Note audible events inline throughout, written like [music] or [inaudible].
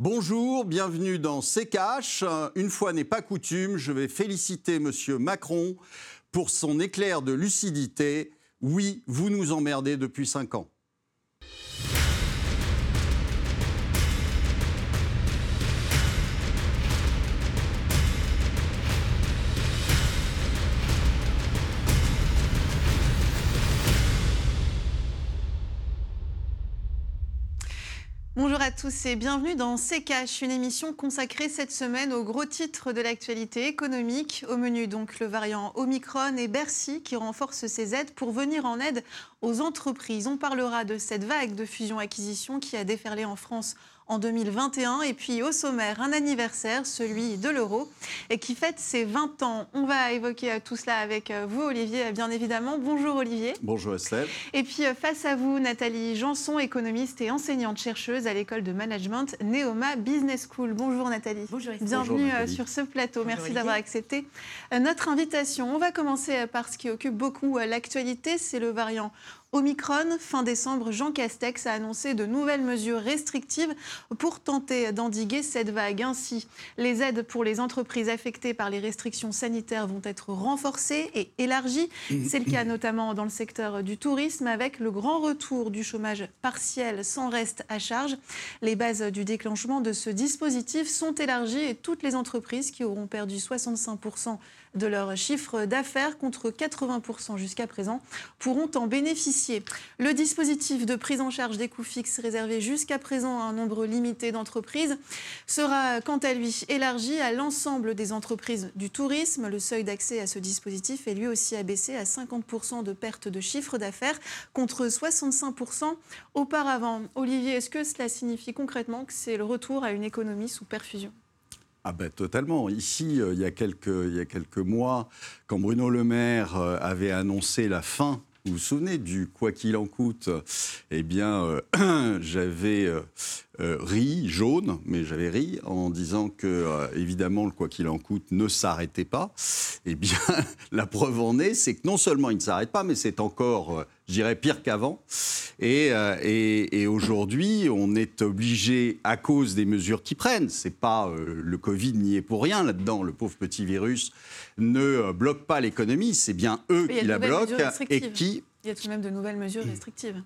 Bonjour, bienvenue dans C'est Cash. Une fois n'est pas coutume, je vais féliciter Monsieur Macron pour son éclair de lucidité. Oui, vous nous emmerdez depuis cinq ans. Tous et bienvenue dans C'est Cash, une émission consacrée cette semaine aux gros titres de l'actualité économique. Au menu donc le variant Omicron et Bercy qui renforce ses aides pour venir en aide aux entreprises. On parlera de cette vague de fusion-acquisition qui a déferlé en France en 2021. Et puis au sommaire, un anniversaire, celui de l'euro, et qui fête ses 20 ans. On va évoquer euh, tout cela avec euh, vous, Olivier, bien évidemment. Bonjour Olivier. Bonjour Estelle. Et puis euh, face à vous, Nathalie Janson, économiste et enseignante-chercheuse à l'école de management Neoma Business School. Bonjour Nathalie. Bonjour Bienvenue sur ce plateau. Merci d'avoir accepté notre invitation. On va commencer par ce qui occupe beaucoup l'actualité, c'est le variant Omicron, fin décembre, Jean Castex a annoncé de nouvelles mesures restrictives pour tenter d'endiguer cette vague. Ainsi, les aides pour les entreprises affectées par les restrictions sanitaires vont être renforcées et élargies. C'est le cas notamment dans le secteur du tourisme avec le grand retour du chômage partiel sans reste à charge. Les bases du déclenchement de ce dispositif sont élargies et toutes les entreprises qui auront perdu 65% de leur chiffre d'affaires contre 80% jusqu'à présent pourront en bénéficier. Le dispositif de prise en charge des coûts fixes réservé jusqu'à présent à un nombre limité d'entreprises sera quant à lui élargi à l'ensemble des entreprises du tourisme. Le seuil d'accès à ce dispositif est lui aussi abaissé à 50% de perte de chiffre d'affaires contre 65% auparavant. Olivier, est-ce que cela signifie concrètement que c'est le retour à une économie sous perfusion? Ah ben, totalement. Ici, euh, il, y a quelques, mois, quand Bruno Le Maire euh, avait annoncé la fin vous vous souvenez du quoi qu'il en coûte Eh bien, euh, [clears throat] j'avais ri, jaune, mais j'avais ri en disant que, évidemment, le quoi qu'il en coûte ne s'arrêtait pas. Eh bien, [laughs] la preuve en est, c'est que non seulement il ne s'arrête pas, mais c'est encore je dirais pire qu'avant. Euh, et, et, aujourd'hui, on est obligé, à cause des mesures qui prennent, c'est pas euh, le Covid n'y est pour rien là-dedans, le pauvre petit virus ne euh, bloque pas l'économie, c'est bien eux qui la bloquent et qui. Il y a tout de même de nouvelles mesures restrictives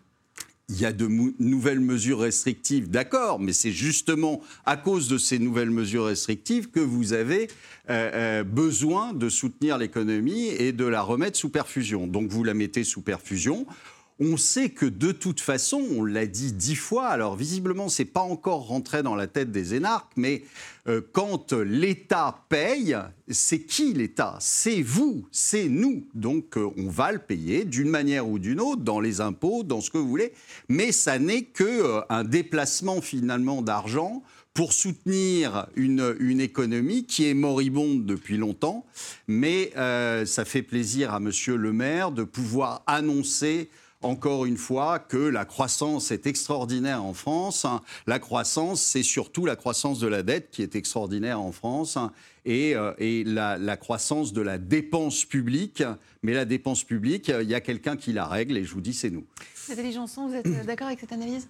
il y a de nouvelles mesures restrictives, d'accord, mais c'est justement à cause de ces nouvelles mesures restrictives que vous avez euh, euh, besoin de soutenir l'économie et de la remettre sous perfusion. Donc vous la mettez sous perfusion. On sait que de toute façon, on l'a dit dix fois, alors visiblement, c'est pas encore rentré dans la tête des énarques, mais euh, quand l'État paye, c'est qui l'État? C'est vous, c'est nous. Donc euh, on va le payer d'une manière ou d'une autre, dans les impôts, dans ce que vous voulez, mais ça n'est qu'un euh, déplacement finalement d'argent pour soutenir une, une, économie qui est moribonde depuis longtemps. Mais ça fait plaisir à Monsieur le maire de pouvoir annoncer encore une fois que la croissance est extraordinaire en France. La croissance, c'est surtout la croissance de la dette qui est extraordinaire en France et, euh, la, croissance de la dépense publique. Mais la dépense publique, il y a quelqu'un qui la règle et je vous dis, c'est nous. Nathalie Janson, vous êtes d'accord avec cette analyse?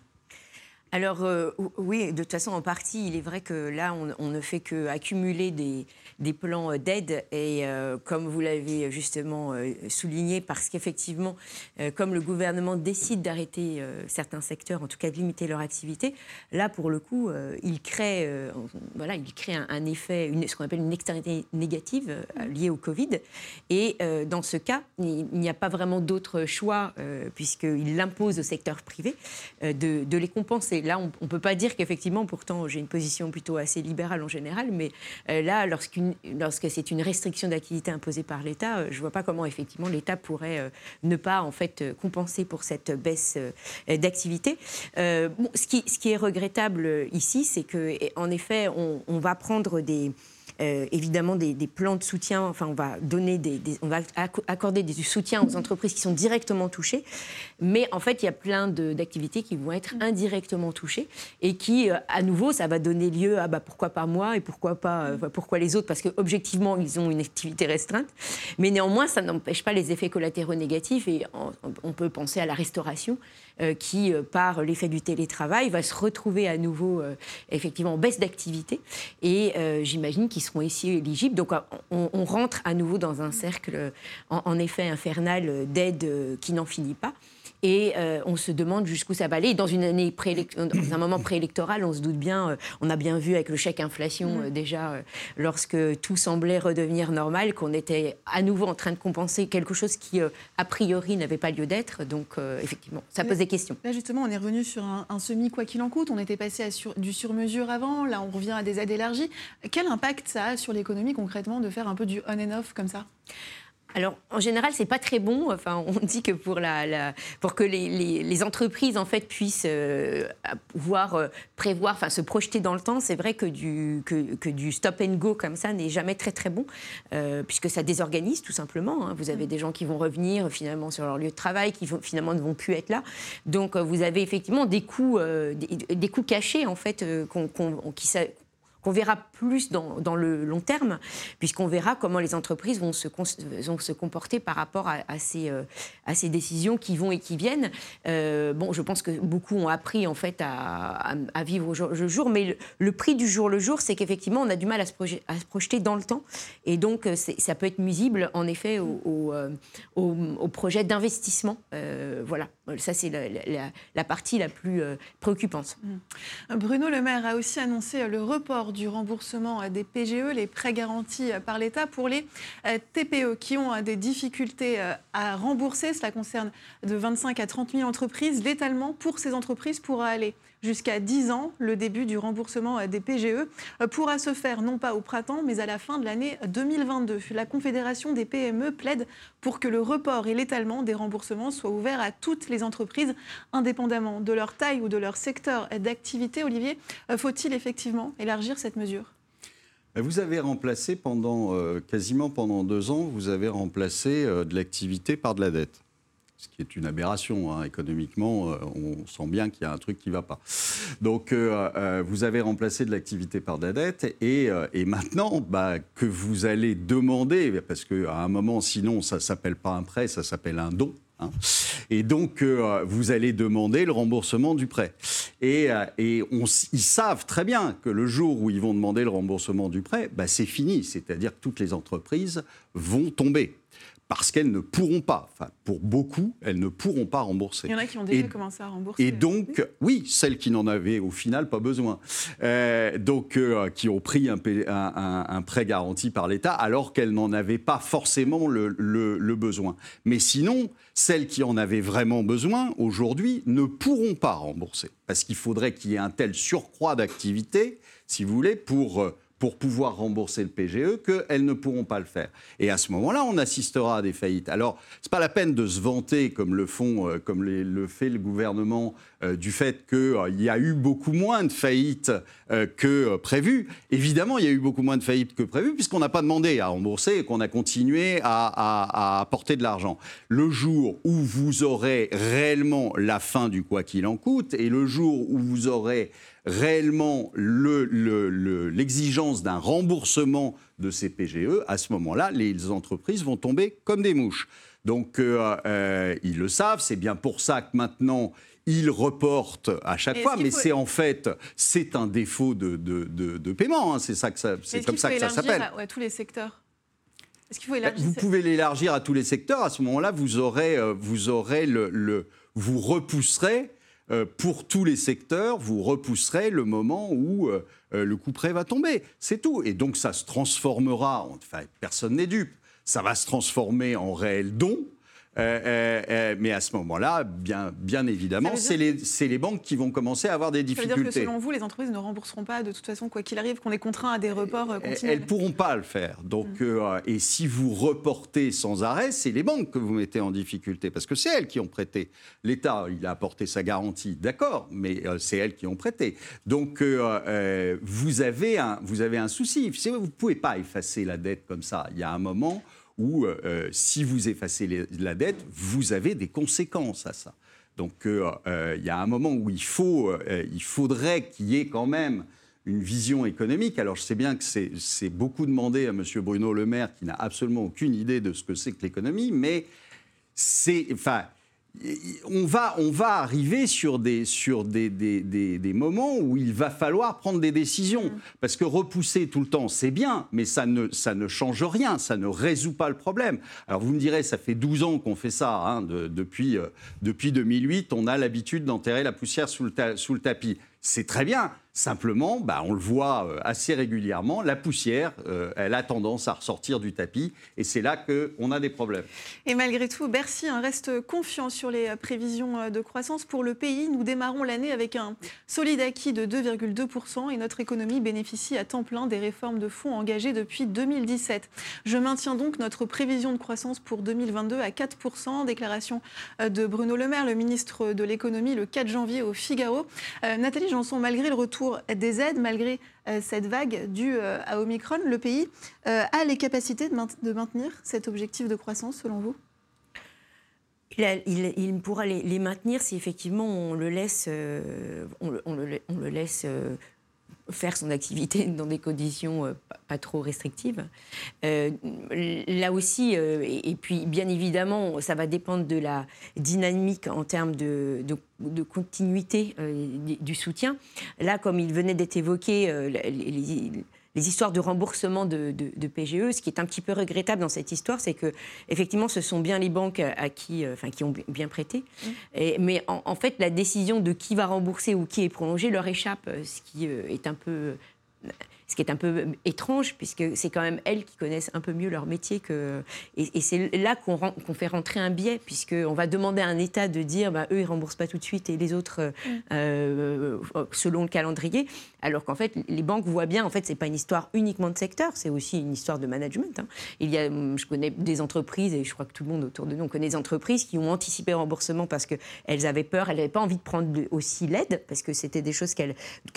Alors euh, oui, de toute façon, en partie, il est vrai que là, on, ne fait qu'accumuler des, des plans d'aide. Et euh, comme vous l'avez justement euh, souligné, parce qu'effectivement, comme le gouvernement décide d'arrêter certains secteurs, en tout cas de limiter leur activité, là, pour le coup, il crée, voilà, il crée un, effet, ce qu'on appelle une externalité négative liée au Covid. Et dans ce cas, il, n'y a pas vraiment d'autre choix, puisqu'il impose au secteur privé de, de les compenser là, on ne peut pas dire qu'effectivement, pourtant, j'ai une position plutôt assez libérale en général, mais euh, lorsque c'est une restriction d'activité imposée par l'État, euh, je ne vois pas comment, effectivement, l'État pourrait euh, ne pas, en fait, compenser pour cette baisse d'activité. ce, qui, est regrettable ici, c'est qu'en effet, on va prendre des évidemment des, plans de soutien. Enfin, on va donner des, on va accorder du soutien aux entreprises qui sont directement touchées. Mais en fait, il y a plein d'activités qui vont être indirectement touchées et qui, à nouveau, ça va donner lieu à bah, pourquoi pas moi et pourquoi pas pourquoi les autres? Parce qu'objectivement, ils ont une activité restreinte. Mais néanmoins, ça n'empêche pas les effets collatéraux négatifs et on peut penser à la restauration euh, qui, euh, par l'effet du télétravail, va se retrouver à nouveau euh, effectivement en baisse d'activité. Et j'imagine qu'ils seront ici éligibles. Donc on, rentre à nouveau dans un cercle, en effet, infernal d'aide qui n'en finit pas. Et euh, on se demande jusqu'où ça va aller. Dans, une année dans un moment préélectoral, on se doute bien, euh, on a bien vu avec le chèque inflation mm. euh, déjà, lorsque tout semblait redevenir normal, qu'on était à nouveau en train de compenser quelque chose qui, a priori, n'avait pas lieu d'être. Donc, effectivement, ça pose des questions. Là, justement, on est revenu sur un, semi quoi qu'il en coûte. On était passé à du sur-mesure avant. Là, on revient à des aides élargies. Quel impact ça a sur l'économie concrètement de faire un peu du on and off comme ça? Alors, en général, c'est pas très bon. Enfin, on dit que pour, la, pour que les, les, entreprises en fait puissent euh, pouvoir euh, prévoir, enfin, se projeter dans le temps, c'est vrai que du, que, que, du stop and go comme ça n'est jamais très très bon, euh, puisque ça désorganise tout simplement. Hein. Vous avez des gens qui vont revenir finalement sur leur lieu de travail, qui vont, finalement ne vont plus être là. Donc, vous avez effectivement des coûts, des, coûts cachés en fait, qu'on, qui, qu'on verra plus dans, le long terme, puisqu'on verra comment les entreprises vont se, comporter par rapport à, ces, euh, à, ces, décisions qui vont et qui viennent. Euh, bon, je pense que beaucoup ont appris en fait à, vivre au jour le jour, mais le, prix du jour le jour, c'est qu'effectivement, on a du mal à se, à se, projeter dans le temps, et donc euh, ça peut être nuisible en effet au, au, projet d'investissement. voilà, ça c'est la, partie la plus préoccupante. Mmh. Bruno Le Maire a aussi annoncé le report du remboursement des PGE, les prêts garantis par l'État pour les euh, TPE qui ont euh, des difficultés euh, à rembourser. Cela concerne de 25 à 30 000 entreprises. L'étalement pour ces entreprises pourra aller jusqu'à 10 ans. Le début du remboursement des PGE pourra se faire non pas au printemps, mais à la fin de l'année 2022. La Confédération des PME plaide pour que le report et l'étalement des remboursements soient ouverts à toutes les entreprises, indépendamment de leur taille ou de leur secteur d'activité. Olivier, faut-il effectivement élargir cette mesure? Vous avez remplacé pendant euh, quasiment pendant deux ans, vous avez remplacé euh, de l'activité par de la dette ce qui est une aberration. Hein. Économiquement, euh, on sent bien qu'il y a un truc qui ne va pas. Donc, euh, euh, vous avez remplacé de l'activité par de la dette, et, maintenant, bah, que vous allez demander, parce qu'à un moment, sinon, ça s'appelle pas un prêt, ça s'appelle un don. Hein. Et donc, vous allez demander le remboursement du prêt. Et, on, ils savent très bien que le jour où ils vont demander le remboursement du prêt, bah, c'est fini. C'est-à-dire que toutes les entreprises vont tomber parce qu'elles ne pourront pas, enfin pour beaucoup, elles ne pourront pas rembourser. Il y en a qui ont déjà commencé à rembourser. Et donc, oui, celles qui n'en avaient au final pas besoin, euh, donc euh, qui ont pris un, un, prêt garanti par l'État alors qu'elles n'en avaient pas forcément le, le, besoin. Mais sinon, celles qui en avaient vraiment besoin aujourd'hui ne pourront pas rembourser parce qu'il faudrait qu'il y ait un tel surcroît d'activité, si vous voulez, pour euh, pour pouvoir rembourser le PGE qu'elles ne pourront pas le faire. Et à ce moment-là, on assistera à des faillites. Alors, ce n'est pas la peine de se vanter, comme le, font, euh, comme le fait le gouvernement, euh, du fait qu'il euh, y a eu beaucoup moins de faillites que prévu. Évidemment, il y a eu beaucoup moins de faillites que prévu, puisqu'on n'a pas demandé à rembourser et qu'on a continué à, à apporter de l'argent. Le jour où vous aurez réellement la fin du quoi qu'il en coûte, et le jour où vous aurez réellement l'exigence d'un remboursement de ces PGE, à ce moment-là, les entreprises vont tomber comme des mouches. Donc, euh, euh, ils le savent. C'est bien pour ça que maintenant, ils reportent à chaque fois, mais c'est en fait c'est un défaut de, de, paiement. Hein. C'est ça que c'est comme ça que ça s'appelle. À, tous les secteurs? Faut vous pouvez l'élargir à tous les secteurs. À ce moment-là, vous aurez, euh, vous aurez le, le, vous repousserez pour tous les secteurs, vous repousserez le moment où euh, euh, le coup près va tomber. C'est tout. Et donc ça se transformera, enfin personne n'est dupe, ça va se transformer en réel don. Euh, euh, euh, mais à ce moment-là, bien, bien évidemment, c'est les, les, banques qui vont commencer à avoir des difficultés. Ça veut dire que selon vous, les entreprises ne rembourseront pas de toute façon, quoi qu'il arrive, qu'on est contraint à des reports continuels Elles ne pourront pas le faire. Donc, mm. et si vous reportez sans arrêt, c'est les banques que vous mettez en difficulté, parce que c'est elles qui ont prêté. L'État, il a apporté sa garantie, d'accord, mais c'est elles qui ont prêté. Donc, vous, avez un, vous avez un souci. Vous ne pouvez pas effacer la dette comme ça. Il y a un moment où euh, euh, si vous effacez la dette, vous avez des conséquences à ça. Donc euh, il y a un moment où il, faut, il faudrait qu'il y ait quand même une vision économique. Alors je sais bien que c'est beaucoup demandé à M. Bruno Le Maire, qui n'a absolument aucune idée de ce que c'est que l'économie, mais c'est... Enfin, on va, on va arriver sur, des, sur des, des, moments où il va falloir prendre des décisions. Mm. Parce que repousser tout le temps, c'est bien, mais ça ne, ça ne change rien, ça ne résout pas le problème. Alors vous me direz, ça fait 12 ans qu'on fait ça. Hein, depuis, euh, depuis 2008, on a l'habitude d'enterrer la poussière sous le, sous le tapis. C'est très bien. Simplement, bah, on le voit euh, assez régulièrement, la poussière, euh, elle a tendance à ressortir du tapis et c'est là qu'on a des problèmes. Et malgré tout, Bercy hein, reste confiant sur les euh, prévisions de croissance pour le pays. Nous démarrons l'année avec un solide acquis de 2,2% et notre économie bénéficie à temps plein des réformes de fonds engagées depuis 2017. Je maintiens donc notre prévision de croissance pour 2022 à 4%. Déclaration de Bruno Le Maire, le ministre de l'économie, le 4 janvier au Figaro. Nathalie Janson, malgré le retour des aides, malgré euh, cette vague due euh, à Omicron, le pays euh, a les capacités de, maintenir cet objectif de croissance, selon vous? Il, pourra les, maintenir si effectivement on le laisse, on le, laisse faire son activité [laughs] dans des conditions euh, pas trop restrictives. Euh, là aussi, euh, et, puis bien évidemment, ça va dépendre de la dynamique en termes de, de, continuité du soutien. Là, comme il venait d'être évoqué, les, les histoires de remboursement de, PGE. Ce qui est un petit peu regrettable dans cette histoire, c'est que effectivement, ce sont bien les banques à qui, euh, enfin, qui ont bien prêté. Mmh. Et, mais en, fait, la décision de qui va rembourser ou qui est prolongé leur échappe, ce qui euh, est un peu ce qui est un peu étrange, puisque c'est quand même elles qui connaissent un peu mieux leur métier. Que... Et, c'est là qu'on fait rentrer un biais, puisqu'on va demander à un État de dire bah, eux, ils ne remboursent pas tout de suite et les autres euh, mm. euh, selon le calendrier. Alors qu'en fait, les banques voient bien, en fait, ce n'est pas une histoire uniquement de secteur, c'est aussi une histoire de management. Hein. Il y a, hum, je connais des entreprises, et je crois que tout le monde autour de nous, on connaît des entreprises qui ont anticipé le remboursement parce qu'elles avaient peur, elles n'avaient pas envie de prendre aussi l'aide, parce que c'était des choses qu'elles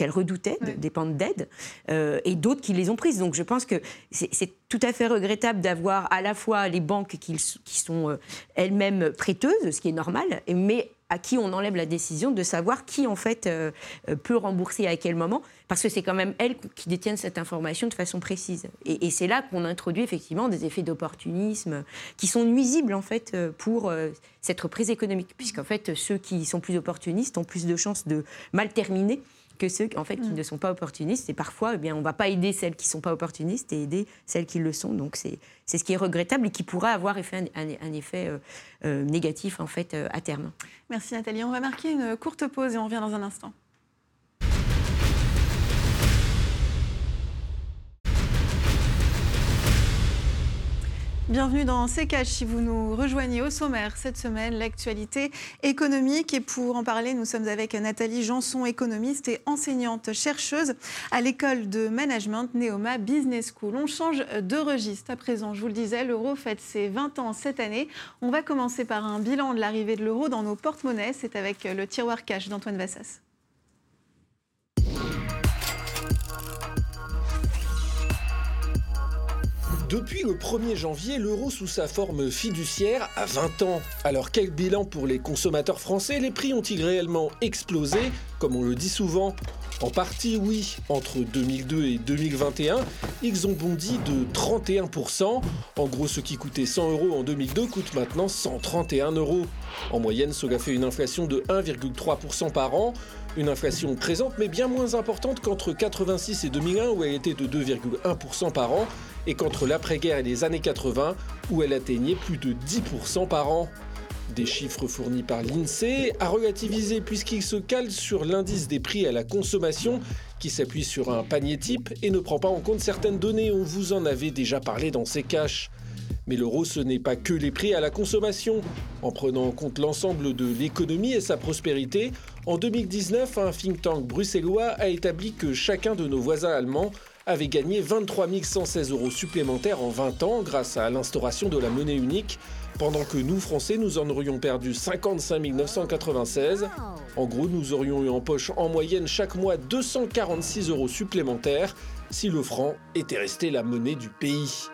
redoutaient, de dépendre d'aide. Euh, et d'autres qui les ont prises. Donc je pense que c'est tout à fait regrettable d'avoir à la fois les banques qui, sont euh, elles-mêmes prêteuses, ce qui est normal, mais à qui on enlève la décision de savoir qui en fait euh, euh, peut rembourser à quel moment, parce que c'est quand même elles qui détiennent cette information de façon précise. Et, c'est là qu'on introduit effectivement des effets d'opportunisme qui sont nuisibles en fait pour cette reprise économique, puisqu'en fait ceux qui sont plus opportunistes ont plus de chances de mal terminer que ceux en fait, qui mm. ne sont pas opportunistes. Et parfois, eh bien, on ne va pas aider celles qui ne sont pas opportunistes et aider celles qui le sont. Donc c'est ce qui est regrettable et qui pourra avoir effet, un, effet euh, euh, négatif en fait, euh, à terme. Merci Nathalie. On va marquer une courte pause et on revient dans un instant. Bienvenue dans C'est si vous nous rejoignez au sommaire cette semaine, l'actualité économique. Et pour en parler, nous sommes avec Nathalie Janson, économiste et enseignante chercheuse à l'école de management Neoma Business School. On change de registre à présent. Je vous le disais, l'euro fête ses 20 ans cette année. On va commencer par un bilan de l'arrivée de l'euro dans nos porte-monnaies. C'est avec le tiroir cash d'Antoine Vassas. Depuis le 1er janvier, l'euro sous sa forme fiduciaire a 20 ans. Alors quel bilan pour les consommateurs français? Les prix ont-ils réellement explosé, comme on le dit souvent En partie oui, entre 2002 et 2021, ils ont bondi de 31%. En gros, ce qui coûtait 100 euros en 2002 coûte maintenant 131 euros. En moyenne, cela fait une inflation de 1,3% par an. Une inflation présente mais bien moins importante qu'entre 86 et 2001 où elle était de 2,1% par an et qu'entre l'après-guerre et les années 80, où elle atteignait plus de 10% par an. Des chiffres fournis par l'INSEE à relativiser puisqu'ils se calent sur l'indice des prix à la consommation qui s'appuie sur un panier type et ne prend pas en compte certaines données, on vous en avait déjà parlé dans ces caches. Mais l'euro, ce n'est pas que les prix à la consommation. En prenant en compte l'ensemble de l'économie et sa prospérité, en 2019, un think tank bruxellois a établi que chacun de nos voisins allemands avait gagné 23 116 euros supplémentaires en 20 ans grâce à l'instauration de la monnaie unique, pendant que nous, Français, nous en aurions perdu 55 996. En gros, nous aurions eu en poche en moyenne chaque mois 246 euros supplémentaires si le franc était resté la monnaie du pays.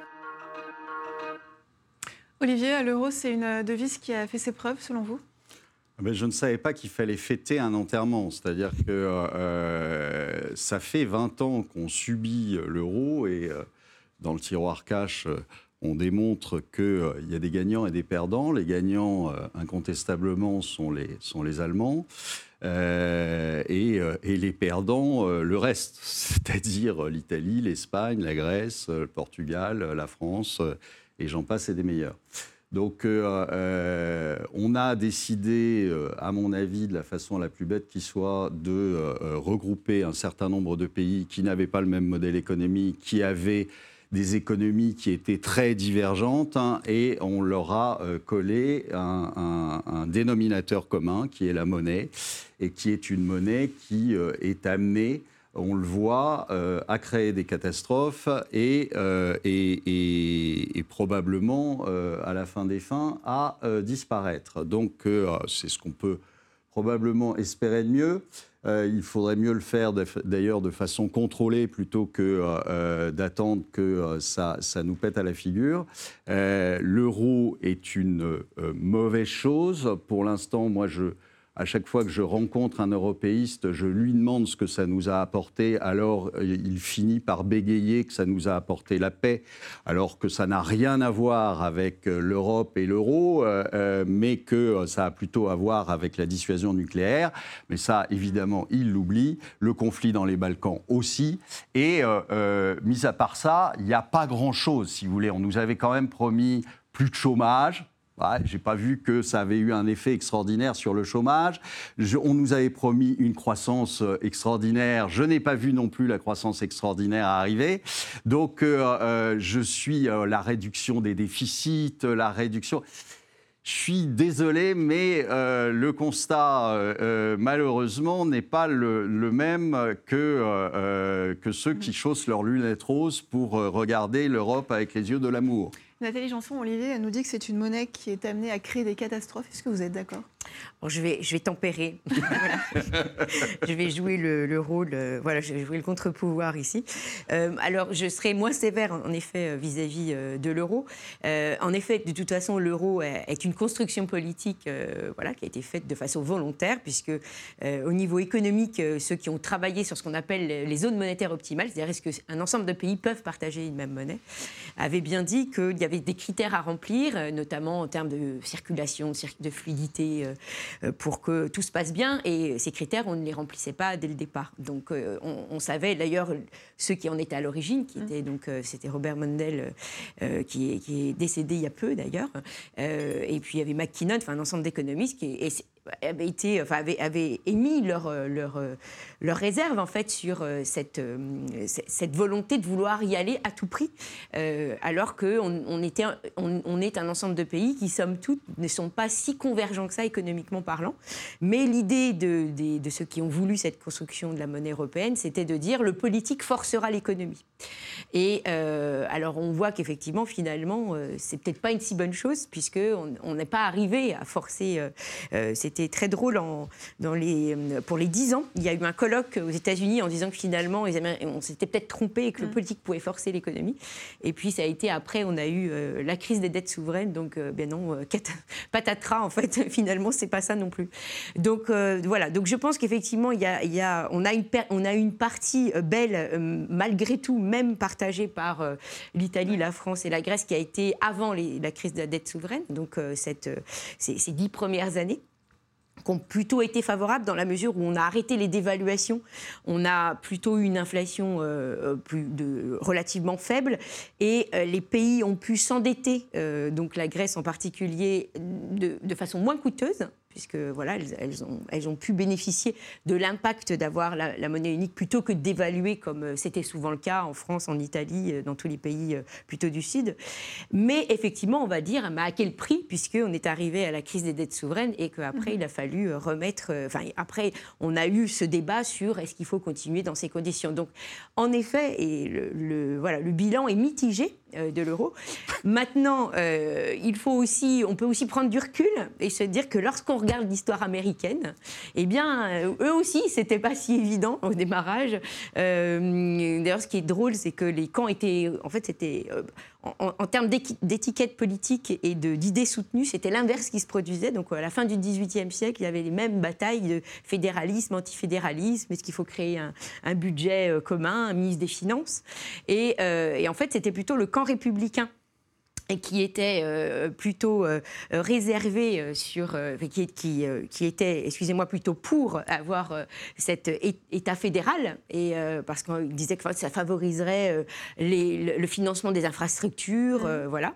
Olivier, l'euro, c'est une devise qui a fait ses preuves selon vous? Ah je ne savais pas qu'il fallait fêter un enterrement. C'est-à-dire que euh, ça fait 20 ans qu'on subit l'euro et euh, dans le tiroir cash, euh, on démontre qu'il y a des gagnants et des perdants. Les gagnants, incontestablement, sont les, sont les Allemands. Et, et, les perdants, le reste, [laughs] c'est-à-dire l'Italie, l'Espagne, la Grèce, le Portugal, la France, et j'en passe et des meilleurs. Donc, euh, euh, on a décidé, euh, à mon avis, de la façon la plus bête qui soit, de regrouper un certain nombre de pays qui n'avaient pas le même modèle économique, qui avaient des économies qui étaient très divergentes, hein, et on leur a collé un, dénominateur commun, qui est la monnaie, et qui est une monnaie qui est amenée on le voit, euh, a créé des catastrophes et, euh, probablement, euh, à la fin des fins, à disparaître. Donc, c'est ce qu'on peut probablement espérer de mieux. il faudrait mieux le faire d'ailleurs de façon contrôlée plutôt que d'attendre que ça, ça, nous pète à la figure. L'euro est une mauvaise chose. Pour l'instant, moi, je à chaque fois que je rencontre un européiste, je lui demande ce que ça nous a apporté, alors euh, il finit par bégayer que ça nous a apporté la paix, alors que ça n'a rien à voir avec euh, l'Europe et l'euro, euh, mais que ça a plutôt à voir avec la dissuasion nucléaire. Mais ça, évidemment, il l'oublie. Le conflit dans les Balkans aussi. Et mis à part ça, il n'y a pas grand-chose, si vous voulez. On nous avait quand même promis plus de chômage, je n'ai pas vu que ça avait eu un effet extraordinaire sur le chômage. on nous avait promis une croissance euh, extraordinaire. Je n'ai pas vu non plus la croissance extraordinaire arriver. Donc, euh, euh, je suis la réduction des déficits, la réduction. Je suis désolé, mais le constat, malheureusement, n'est pas le, même que, que ceux qui chaussent leurs lunettes roses pour regarder l'Europe avec les yeux de l'amour. Nathalie Janson, Olivier nous dit que c'est une monnaie qui est amenée à créer des catastrophes. Est-ce que vous êtes d'accord? Je, vais, je vais tempérer. [laughs] je vais jouer le, rôle, euh, voilà, je vais jouer le contre-pouvoir ici. Euh, alors, je serai moins sévère, en effet, euh, vis-à-vis de l'euro. en effet, de toute façon, l'euro est, une construction politique voilà, qui a été faite de façon volontaire, puisque au niveau économique, ceux qui ont travaillé sur ce qu'on appelle les zones monétaires optimales, c'est-à-dire est-ce qu'un ensemble de pays peuvent partager une même monnaie, avaient bien dit qu'il y avait des critères à remplir, notamment en termes de circulation, de fluidité pour que tout se passe bien. Et ces critères, on ne les remplissait pas dès le départ. Donc euh, on, savait d'ailleurs ceux qui en étaient à l'origine, qui mmh. étaient donc euh, c'était Robert Mundell qui, est, qui, est, décédé il y a peu d'ailleurs, et puis il y avait McKinnon, enfin un ensemble d'économistes qui avaient, été, enfin, avaient, émis leur, leur, leur, réserve en fait sur cette, cette volonté de vouloir y aller à tout prix, alors qu'on on était, on, on, est un ensemble de pays qui, somme toute, ne sont pas si convergents que ça économiquement parlant. Mais l'idée de, de, de, ceux qui ont voulu cette construction de la monnaie européenne, c'était de dire le politique forcera l'économie. Et euh, alors on voit qu'effectivement, finalement, euh, c'est peut-être pas une si bonne chose, puisqu'on n'est pas arrivé à forcer. Euh, très drôle en, dans les, pour les 10 ans. Il y a eu un colloque aux États-Unis en disant que finalement, on s'était peut-être trompé et que le mm. politique pouvait forcer l'économie. Et puis ça a été après, on a eu la crise des dettes souveraines. Donc, ben non, [laughs] patatras, en fait, [laughs] finalement, c'est pas ça non plus. Donc voilà. Donc je pense qu'effectivement, il y a, il y a, on, a une, on a une partie belle, malgré tout, même partagée par euh, l'Italie, la France et la Grèce, qui a été avant la crise de la dette souveraine, donc euh, cette, euh, ces, dix premières années qui ont plutôt été favorables dans la mesure où on a arrêté les dévaluations, on a plutôt eu une inflation plus de, relativement faible et les pays ont pu s'endetter, donc la Grèce en particulier, de, façon moins coûteuse puisque voilà, elles, ont, elles ont pu bénéficier de l'impact d'avoir la, monnaie unique plutôt que d'évaluer comme euh, c'était souvent le cas en France, en Italie, euh, dans tous les pays euh, plutôt du Sud. Mais effectivement, on va dire, mais à quel prix, puisqu'on est arrivé à la crise des dettes souveraines et qu'après, mhm. il a fallu remettre. Enfin, après, on a eu ce débat sur est-ce qu'il faut continuer dans ces conditions. Donc, en effet, et le, voilà, le bilan est mitigé de l'euro. Maintenant, il faut aussi, on peut aussi prendre du recul et se dire que lorsqu'on regarde l'histoire américaine, eh bien, euh, eux aussi, c'était pas si évident au démarrage. Euh, d'ailleurs, ce qui est drôle, c'est que les camps étaient, en fait, c'était euh, en, termes d'étiquette politique et d'idées soutenues, c'était l'inverse qui se produisait. Donc, à la fin du XVIIIe siècle, il y avait les mêmes batailles de fédéralisme, antifédéralisme. Est-ce qu'il faut créer un, budget commun, un ministre des Finances? Et, et en fait, c'était plutôt le camp républicain qui était euh, plutôt euh, réservé euh, sur, qui, qui, qui, était, excusez-moi, plutôt pour avoir cet État fédéral, et parce qu'on disait que ça favoriserait les, le financement des infrastructures, mmh. voilà.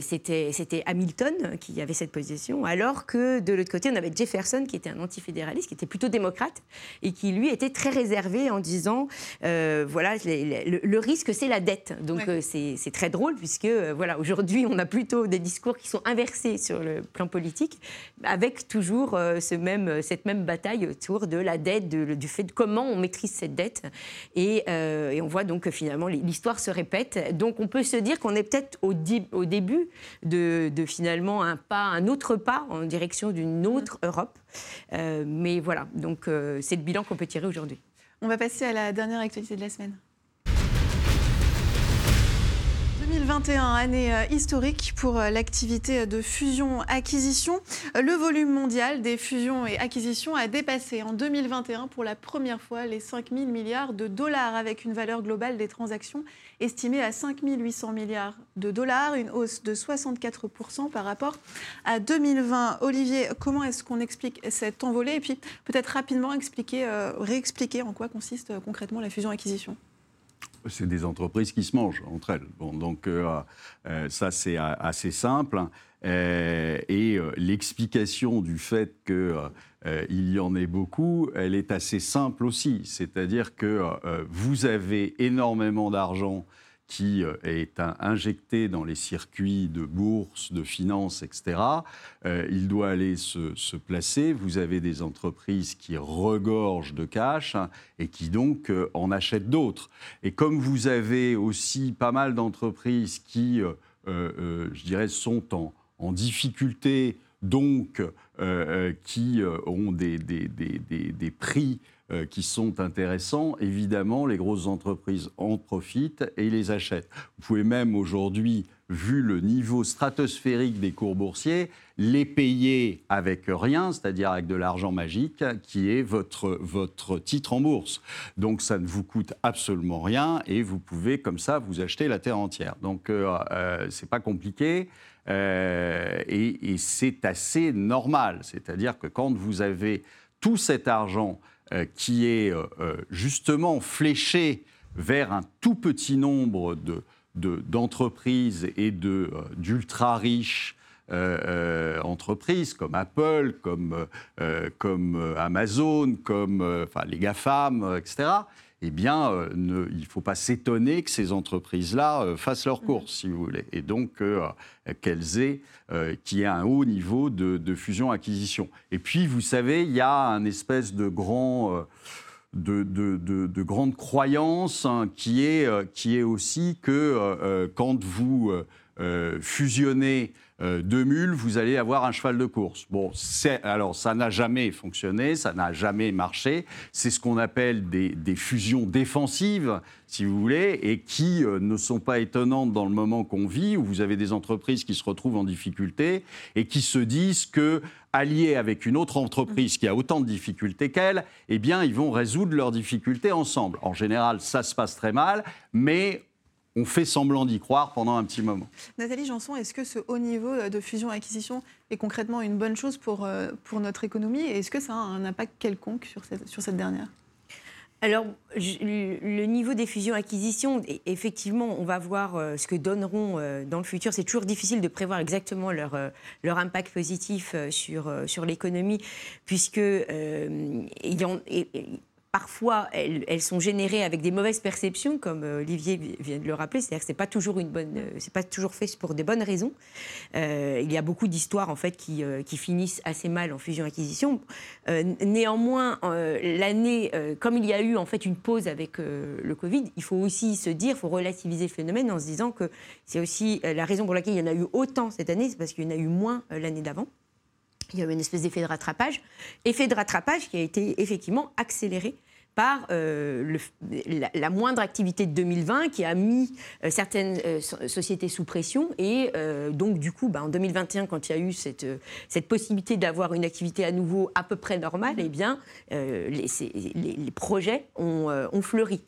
c'était, c'était Hamilton qui avait cette position, alors que de l'autre côté, on avait Jefferson qui était un antifédéraliste, qui était plutôt démocrate, et qui lui était très réservé en disant, voilà, le, risque c'est la dette. Donc c'est, c'est très drôle puisque voilà aujourd'hui, on a plutôt des discours qui sont inversés sur le plan politique, avec toujours euh, ce même, cette même bataille autour de la dette, du fait de comment on maîtrise cette dette. Euh, et, on voit donc que finalement l'histoire se répète. Donc on peut se dire qu'on est peut-être au, au, début de, finalement un pas, un autre pas en direction d'une autre Europe. Euh, mais voilà, donc c'est le bilan qu'on peut tirer aujourd'hui. On va passer à la dernière actualité de la semaine. 2021, année euh, historique pour euh, l'activité de fusion-acquisition. Le volume mondial des fusions et acquisitions a dépassé en 2021 pour la première fois les 5 000 milliards de dollars avec une valeur globale des transactions estimée à 5 800 milliards de dollars, une hausse de 64% par rapport à 2020. Olivier, comment est-ce qu'on explique cette envolée? Et puis peut-être rapidement expliquer, euh, réexpliquer en quoi consiste concrètement la fusion-acquisition? C'est des entreprises qui se mangent entre elles. Donc euh, euh, ça, c'est assez simple. Euh, et l'explication du fait qu'il y en ait beaucoup, elle est assez simple aussi. C'est-à-dire que vous avez énormément d'argent qui euh, est injecté dans les circuits de bourse, de finance, etc. Euh, il doit aller se, placer. Vous avez des entreprises qui regorgent de cash hein, et qui donc euh, en achètent d'autres. Et comme vous avez aussi pas mal d'entreprises qui, je dirais, sont en, difficulté, donc qui ont des, prix euh, qui sont intéressants, évidemment, les grosses entreprises en profitent et les achètent. Vous pouvez même aujourd'hui, vu le niveau stratosphérique des cours boursiers, les payer avec rien, c'est-à-dire avec de l'argent magique, qui est votre, votre titre en bourse. Donc ça ne vous coûte absolument rien et vous pouvez comme ça vous acheter la terre entière. Donc euh, euh c'est pas compliqué. Euh, et, c'est assez normal. C'est-à-dire que quand vous avez tout cet argent qui est euh, euh, justement fléché vers un tout petit nombre d'entreprises et d'ultra riches entreprises comme Apple, comme, comme Amazon, comme enfin, les GAFAM, etc eh bien, euh, il ne faut pas s'étonner que ces entreprises-là euh, fassent leur course, si vous voulez, et donc euh, qu'elles aient, qu'il y ait un haut niveau de, fusion-acquisition. Et puis, vous savez, il y a un espèce de grand... De, de, grande croyance hein, qui, est, qui est aussi que quand vous fusionnez euh, deux mules, vous allez avoir un cheval de course. Bon, alors ça n'a jamais fonctionné, ça n'a jamais marché. C'est ce qu'on appelle des, fusions défensives, si vous voulez, et qui euh, ne sont pas étonnantes dans le moment qu'on vit, où vous avez des entreprises qui se retrouvent en difficulté et qui se disent que alliés avec une autre entreprise qui a autant de difficultés qu'elle, eh bien, ils vont résoudre leurs difficultés ensemble. En général, ça se passe très mal, mais on fait semblant d'y croire pendant un petit moment. Nathalie Janson, est-ce que ce haut niveau de fusion-acquisition est concrètement une bonne chose pour, euh, pour notre économie et est-ce que ça a un impact quelconque sur cette, sur cette dernière? Alors, le niveau des fusions-acquisitions, effectivement, on va voir euh, ce que donneront euh, dans le futur. C'est toujours difficile de prévoir exactement leur, euh, leur impact positif sur, sur l'économie, puisque il en, parfois elles, sont générées avec des mauvaises perceptions, comme euh, Olivier vient de le rappeler. C'est-à-dire que c'est pas euh, pas toujours fait pour des bonnes raisons. Euh, il y a beaucoup d'histoires en fait qui, qui, finissent assez mal en fusion-acquisition. néanmoins, l'année, comme il y a eu en fait une pause avec le Covid, il faut aussi se dire, il faut relativiser le phénomène en se disant que c'est aussi la raison pour laquelle il y en a eu autant cette année, c'est parce qu'il y en a eu moins l'année d'avant. Il y a une espèce d'effet de rattrapage. Effet de rattrapage qui a été effectivement accéléré par euh, la, moindre activité de 2020 qui a mis euh, certaines euh, sociétés sous pression. Et donc, du coup, bah, en 2021, quand il y a eu cette, cette possibilité d'avoir une activité à nouveau à peu près normale, eh bien, les, les, projets ont, ont fleuri.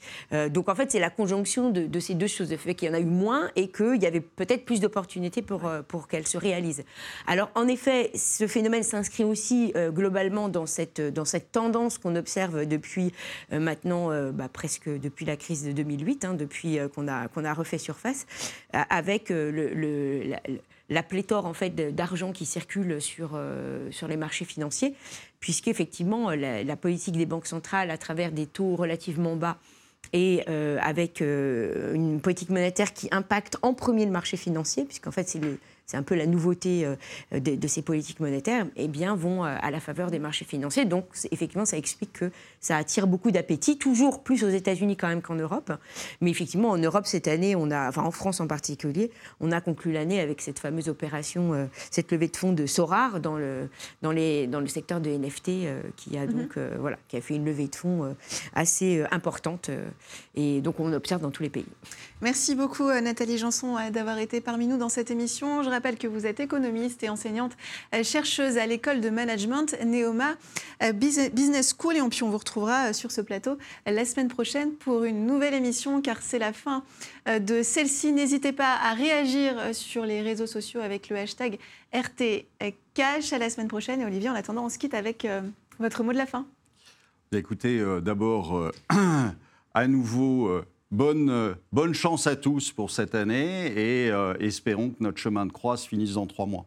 donc, en fait, c'est la conjonction de, de, ces deux choses, le fait qu'il y en a eu moins et qu'il y avait peut-être plus d'opportunités pour, pour qu'elles se réalisent. Alors, en effet, ce phénomène s'inscrit aussi globalement dans cette, dans cette tendance qu'on observe depuis maintenant euh, bah, presque depuis la crise de 2008, hein, depuis euh, qu'on a, a refait surface, avec la, pléthore en fait d'argent qui circule sur, sur les marchés financiers, puisqu'effectivement la, la politique des banques centrales, à travers des taux relativement bas, et avec une politique monétaire qui impacte en premier le marché financier, puisqu'en fait c'est le c'est un peu la nouveauté euh, de, ces politiques monétaires, eh bien, vont euh, à la faveur des marchés financiers. Donc, effectivement, ça explique que ça attire beaucoup d'appétit, toujours plus aux États-Unis quand même qu'en Europe. Mais effectivement, en Europe, cette année, on a, enfin en France en particulier, on a conclu l'année avec cette fameuse opération, euh, cette levée de fonds de Sorar dans le, dans les, dans le secteur de NFT, qui a mhm. donc, voilà, qui a fait une levée de fonds assez importante. et donc, on observe dans tous les pays. Merci beaucoup, Nathalie Janson, d'avoir été parmi nous dans cette émission. Je rappelle que vous êtes économiste et enseignante euh, chercheuse à l'école de management Neoma euh, Business School. Et puis on vous retrouvera euh, sur ce plateau la semaine prochaine pour une nouvelle émission, car c'est la fin de celle-ci. N'hésitez pas à réagir sur les réseaux sociaux avec le hashtag RTCash. À la semaine prochaine. Et Olivier, en attendant, on se quitte avec votre mot de la fin. Écoutez, d'abord, [clears throat] à nouveau bonne chance à tous pour cette année et euh, espérons que notre chemin de croix se finisse dans trois mois.